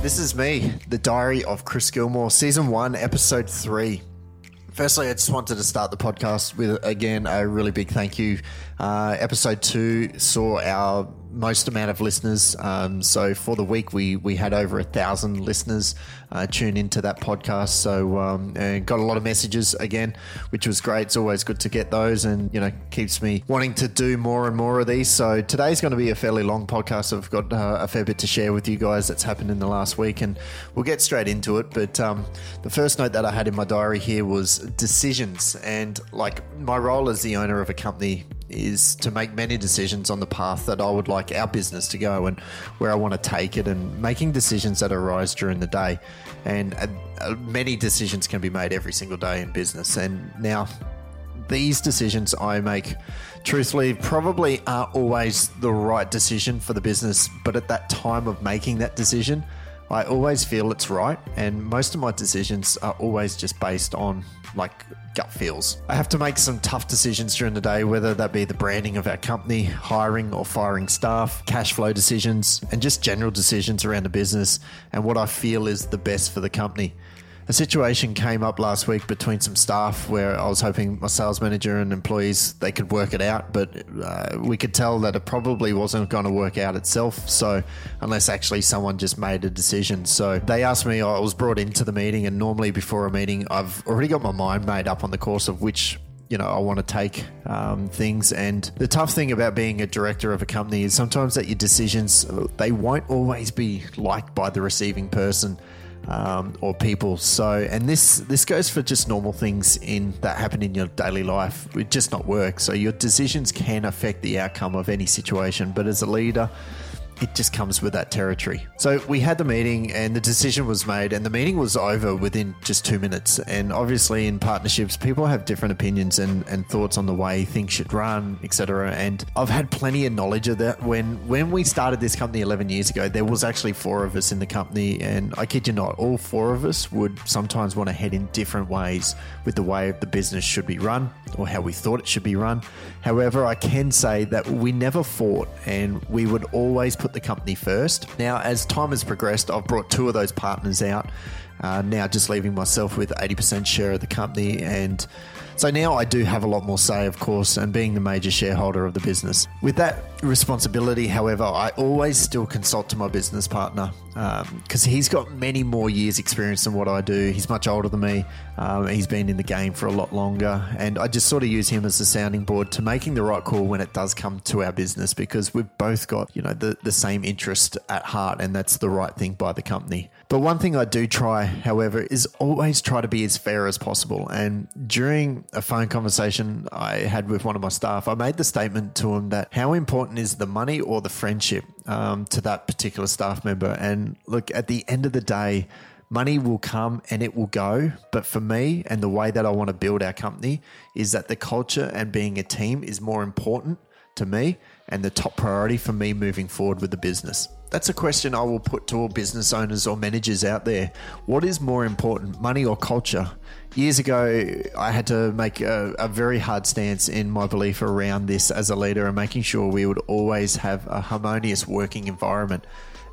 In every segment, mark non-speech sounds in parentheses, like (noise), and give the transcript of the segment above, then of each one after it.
This is me, the Diary of Chris Gilmore, Season 1, Episode 3. Firstly, I just wanted to start the podcast with, again, a really big thank you. Uh, episode 2 saw our most amount of listeners. Um, so for the week, we we had over a thousand listeners uh, tune into that podcast. So um, and got a lot of messages again, which was great. It's always good to get those, and you know keeps me wanting to do more and more of these. So today's going to be a fairly long podcast. I've got uh, a fair bit to share with you guys that's happened in the last week, and we'll get straight into it. But um, the first note that I had in my diary here was decisions, and like my role as the owner of a company is to make many decisions on the path that I would like our business to go and where I want to take it, and making decisions that arise during the day. And uh, uh, many decisions can be made every single day in business. And now, these decisions I make, truthfully, probably aren't always the right decision for the business, but at that time of making that decision, I always feel it's right, and most of my decisions are always just based on like gut feels. I have to make some tough decisions during the day, whether that be the branding of our company, hiring or firing staff, cash flow decisions, and just general decisions around the business and what I feel is the best for the company a situation came up last week between some staff where I was hoping my sales manager and employees they could work it out, but uh, we could tell that it probably wasn't going to work out itself. So unless actually someone just made a decision, so they asked me. I was brought into the meeting, and normally before a meeting, I've already got my mind made up on the course of which you know I want to take um, things. And the tough thing about being a director of a company is sometimes that your decisions they won't always be liked by the receiving person. Um, or people. So, and this this goes for just normal things in that happen in your daily life. It just not work. So your decisions can affect the outcome of any situation. But as a leader, it just comes with that territory. So we had the meeting and the decision was made and the meeting was over within just two minutes. And obviously in partnerships, people have different opinions and, and thoughts on the way things should run, etc. And I've had plenty of knowledge of that. When when we started this company 11 years ago, there was actually four of us in the company. And I kid you not, all four of us would sometimes want to head in different ways with the way the business should be run or how we thought it should be run. However, I can say that we never fought and we would always put the company first. Now, as time has progressed, I've brought two of those partners out. Uh, now, just leaving myself with 80% share of the company. And so now I do have a lot more say, of course, and being the major shareholder of the business. With that responsibility, however, I always still consult to my business partner because um, he's got many more years' experience than what I do. He's much older than me. Um, he's been in the game for a lot longer, and I just sort of use him as a sounding board to making the right call when it does come to our business because we've both got you know the the same interest at heart, and that's the right thing by the company. But one thing I do try, however, is always try to be as fair as possible. And during a phone conversation I had with one of my staff, I made the statement to him that how important is the money or the friendship um, to that particular staff member. And look, at the end of the day, money will come and it will go. But for me and the way that I want to build our company is that the culture and being a team is more important to me and the top priority for me moving forward with the business. That's a question I will put to all business owners or managers out there. What is more important, money or culture? Years ago, I had to make a, a, very hard stance in my belief around this as a leader and making sure we would always have a harmonious working environment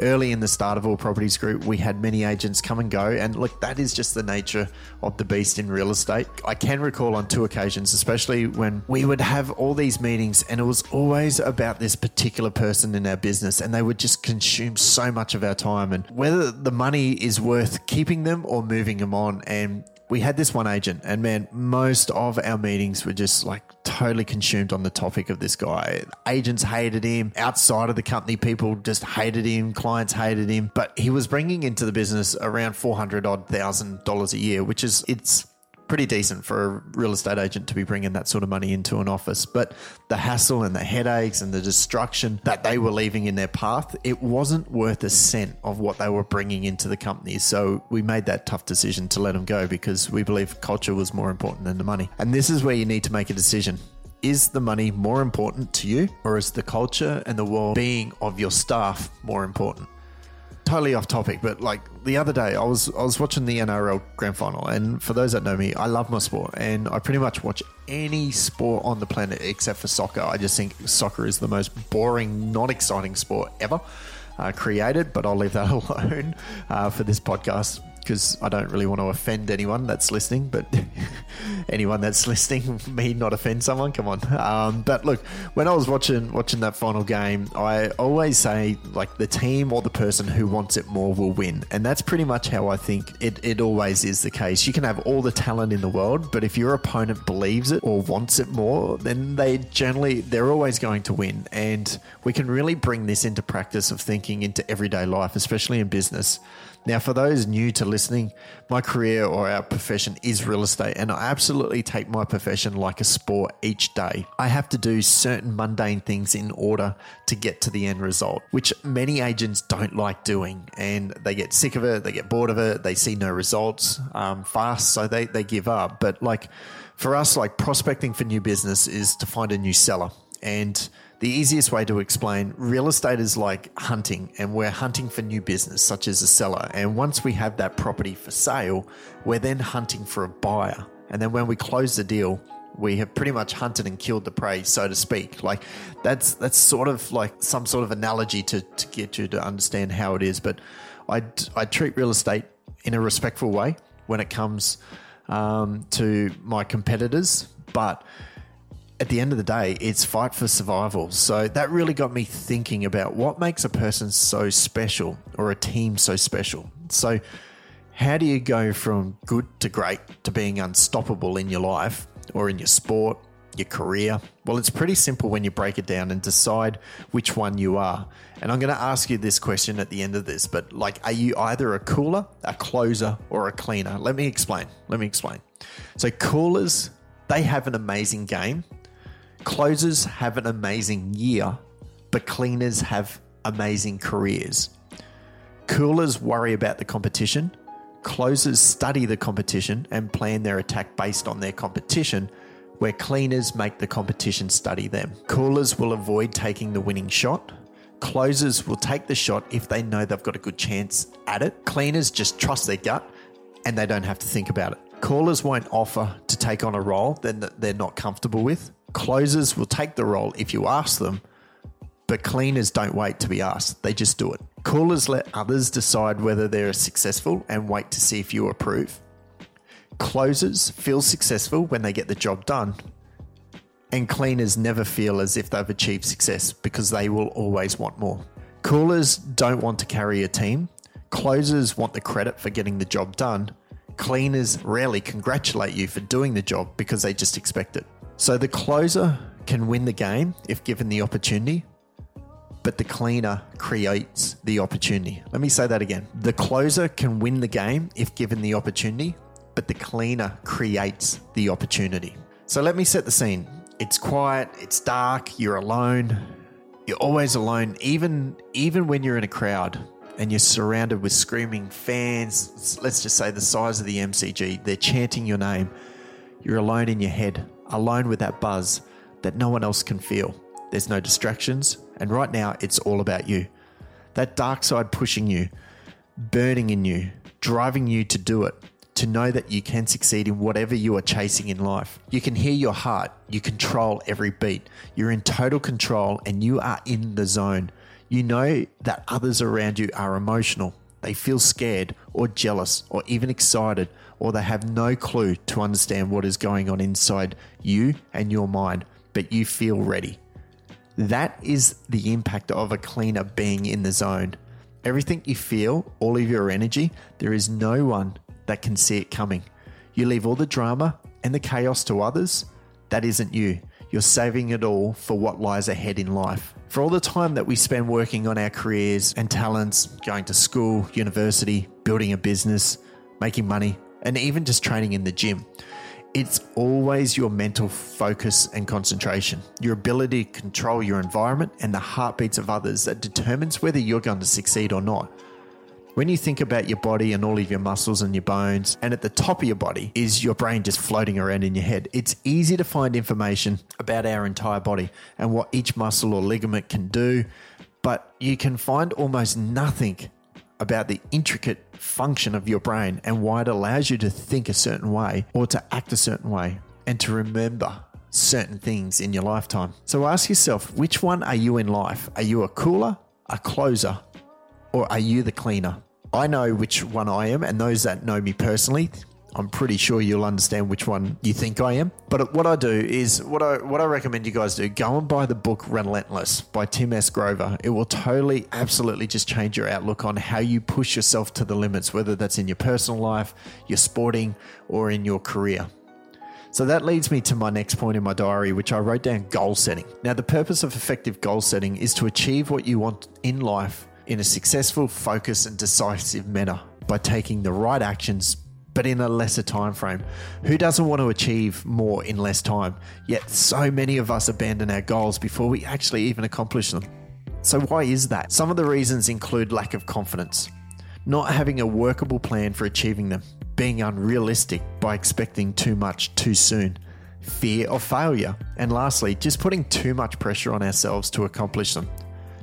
early in the start of All Properties Group, we had many agents come and go. And look, that is just the nature of the beast in real estate. I can recall on two occasions, especially when we would have all these meetings and it was always about this particular person in our business and they would just consume so much of our time and whether the money is worth keeping them or moving them on. And we had this one agent, and man, most of our meetings were just like totally consumed on the topic of this guy. Agents hated him. Outside of the company, people just hated him. Clients hated him. But he was bringing into the business around four hundred odd thousand dollars a year, which is it's pretty decent for a real estate agent to be bringing that sort of money into an office. But the hassle and the headaches and the destruction that they were leaving in their path, it wasn't worth a cent of what they were bringing into the company. So we made that tough decision to let them go because we believe culture was more important than the money. And this is where you need to make a decision. Is the money more important to you, or is the culture and the well being of your staff more important? Totally off topic, but like the other day, I was I was watching the NRL Grand Final, and for those that know me, I love my sport, and I pretty much watch any sport on the planet except for soccer. I just think soccer is the most boring, not exciting sport ever. uh, created, but I'll leave that (laughs) alone uh, for this podcast because I don't really want to offend anyone that's listening, but anyone that's (laughs) listening, me not offend someone, come on. Um, but look, when I was watching watching that final game, I always say like the team or the person who wants it more will win, and that's pretty much how I think it, it always is the case. You can have all the talent in the world, but if your opponent believes it or wants it more, then they generally they're always going to win, and we can really bring this into practice of thinking into everyday life, especially in business. Now, for those new to listening, my career or our profession is real estate, and I absolutely take my profession like a sport each day. I have to do certain mundane things in order to get to the end result, which many agents don't like doing, and they get sick of it, they get bored of it, they see no results um, fast, so they, they give up. But like for us, like prospecting for new business is to find a new seller. And the easiest way to explain real estate is like hunting, and we're hunting for new business, such as a seller. And once we have that property for sale, we're then hunting for a buyer. And then when we close the deal, we have pretty much hunted and killed the prey, so to speak. Like that's that's sort of like some sort of analogy to, to get you to understand how it is. But I, I treat real estate in a respectful way when it comes um, to my competitors, but at the end of the day, it's fight for survival. So that really got me thinking about what makes a person so special or a team so special. So, how do you go from good to great to being unstoppable in your life or in your sport, your career? Well, it's pretty simple when you break it down and decide which one you are. And I'm going to ask you this question at the end of this, but like, are you either a cooler, a closer, or a cleaner? Let me explain. Let me explain. So, coolers, they have an amazing game Closers have an amazing year, but cleaners have amazing careers. Coolers worry about the competition. Closers study the competition and plan their attack based on their competition, where cleaners make the competition study them. Coolers will avoid taking the winning shot. Closers will take the shot if they know they've got a good chance at it. Cleaners just trust their gut and they don't have to think about it. Coolers won't offer to take on a role that they're not comfortable with. Closers will take the role if you ask them, but cleaners don't wait to be asked, they just do it. Coolers let others decide whether they're successful and wait to see if you approve. Closers feel successful when they get the job done. And cleaners never feel as if they've achieved success because they will always want more. Coolers don't want to carry a team. Closers want the credit for getting the job done. Cleaners rarely congratulate you for doing the job because they just expect it. So the closer can win the game if given the opportunity, but the cleaner creates the opportunity. Let me say that again. The closer can win the game if given the opportunity, but the cleaner creates the opportunity. So let me set the scene. It's quiet, it's dark, you're alone. You're always alone even even when you're in a crowd and you're surrounded with screaming fans, let's just say the size of the MCG, they're chanting your name. You're alone in your head alone with that buzz that no one else can feel. There's no distractions, and right now it's all about you. That dark side pushing you, burning in you, driving you to do it, to know that you can succeed in whatever you are chasing in life. You can hear your heart, you control every beat, you're in total control, and you are in the zone. You know that others around you are emotional, they feel scared or jealous or even excited or they have no clue to understand what is going on inside you and your mind, but you feel ready. That is the impact of a cleaner being in the zone. Everything you feel, all of your energy, there is no one that can see it coming. You leave all the drama and the chaos to others. That isn't you. You're saving it all for what lies ahead in life. For all the time that we spend working on our careers and talents, going to school, university, building a business, making money, and even just training in the gym. It's always your mental focus and concentration, your ability to control your environment and the heartbeats of others that determines whether you're going to succeed or not. When you think about your body and all of your muscles and your bones, and at the top of your body is your brain just floating around in your head, it's easy to find information about our entire body and what each muscle or ligament can do, but you can find almost nothing about the intricate function of your brain and why it allows you to think a certain way or to act a certain way and to remember certain things in your lifetime. So ask yourself, which one are you in life? Are you a cooler, a closer, or are you the cleaner? I know which one I am, and those that know me personally, I'm pretty sure you'll understand which one you think I am. But what I do is what I what I recommend you guys do: go and buy the book Relentless by Tim S. Grover. It will totally, absolutely just change your outlook on how you push yourself to the limits, whether that's in your personal life, your sporting, or in your career. So that leads me to my next point in my diary, which I wrote down goal setting. Now, the purpose of effective goal setting is to achieve what you want in life in a successful, focused, and decisive manner by taking the right actions but in a lesser time frame. Who doesn't want to achieve more in less time? Yet so many of us abandon our goals before we actually even accomplish them. So why is that? Some of the reasons include lack of confidence, not having a workable plan for achieving them, being unrealistic by expecting too much too soon, fear of failure, and lastly, just putting too much pressure on ourselves to accomplish them.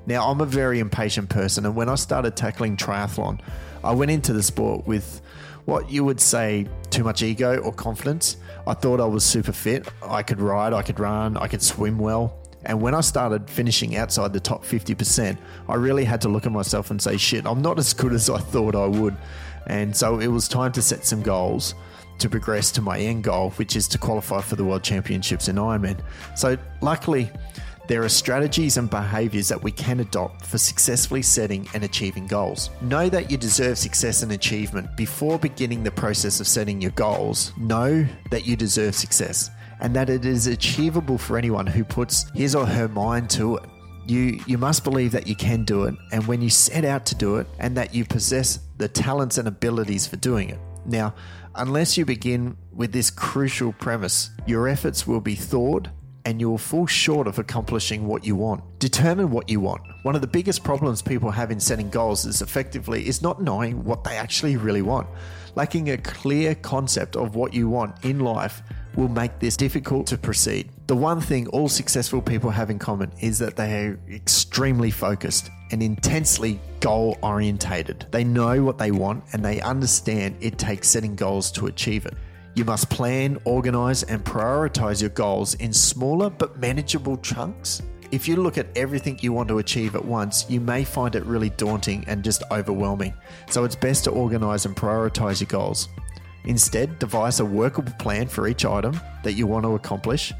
Now, I'm a very impatient person, and when I started tackling triathlon, I went into the sport with what you would say too much ego or confidence. I thought I was super fit. I could ride, I could run, I could swim well. And when I started finishing outside the top 50%, I really had to look at myself and say, shit, I'm not as good as I thought I would. And so it was time to set some goals to progress to my end goal, which is to qualify for the World Championships in Ironman. So luckily, there are strategies and behaviors that we can adopt for successfully setting and achieving goals. Know that you deserve success and achievement before beginning the process of setting your goals. Know that you deserve success and that it is achievable for anyone who puts his or her mind to it. You, you must believe that you can do it, and when you set out to do it, and that you possess the talents and abilities for doing it. Now, unless you begin with this crucial premise, your efforts will be thwarted and you'll fall short of accomplishing what you want. Determine what you want. One of the biggest problems people have in setting goals is effectively is not knowing what they actually really want. Lacking a clear concept of what you want in life will make this difficult to proceed. The one thing all successful people have in common is that they are extremely focused and intensely goal orientated. They know what they want and they understand it takes setting goals to achieve it. You must plan, organize, and prioritize your goals in smaller but manageable chunks. If you look at everything you want to achieve at once, you may find it really daunting and just overwhelming. So it's best to organize and prioritize your goals. Instead, devise a workable plan for each item that you want to accomplish.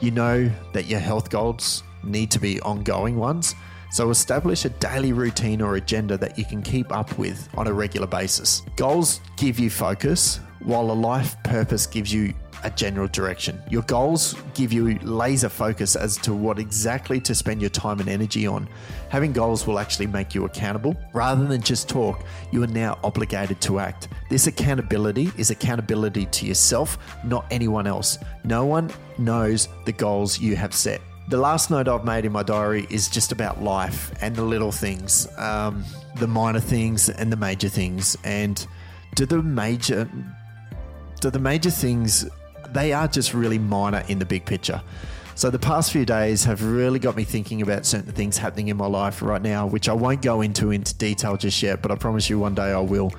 You know that your health goals need to be ongoing ones, so establish a daily routine or agenda that you can keep up with on a regular basis. Goals give you focus, while a life purpose gives you a general direction. Your goals give you laser focus as to what exactly to spend your time and energy on. Having goals will actually make you accountable. Rather than just talk, you are now obligated to act. This accountability is accountability to yourself, not anyone else. No one knows the goals you have set. The last note I've made in my diary is just about life and the little things, um, the minor things and the major things. And do the major so the major things, they are just really minor in the big picture. So the past few days have really got me thinking about certain things happening in my life right now, which I won't go into into detail just yet, but I promise you one day I will.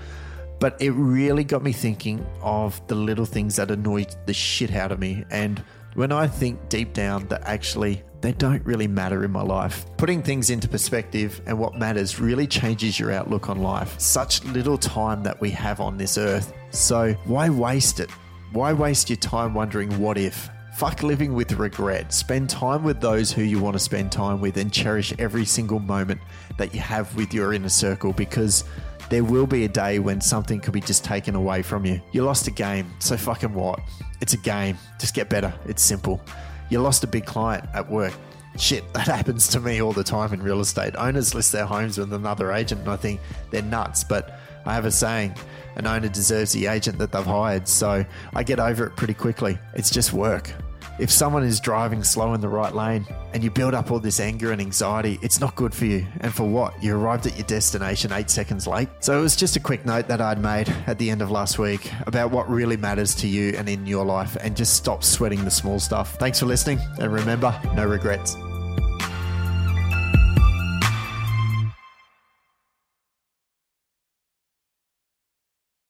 But it really got me thinking of the little things that annoy the shit out of me. And when I think deep down that actually they don't really matter in my life. Putting things into perspective and what matters really changes your outlook on life. Such little time that we have on this earth so why waste it? Why waste your time wondering what if? Fuck living with regret. Spend time with those who you want to spend time with and cherish every single moment that you have with your inner circle because there will be a day when something could be just taken away from you. You lost a game, so fucking what? It's a game. Just get better. It's simple. You lost a big client at work. Shit, that (laughs) happens to me all the time in real estate. Owners list their homes with another agent and I think they're nuts, but I have a saying an owner deserves the agent that they've hired. So I get over it pretty quickly. It's just work. If someone is driving slow in the right lane and you build up all this anger and anxiety, it's not good for you. And for what? You arrived at your destination eight seconds late. So it was just a quick note that I'd made at the end of last week about what really matters to you and in your life and just stop sweating the small stuff. Thanks for listening and remember, no regrets.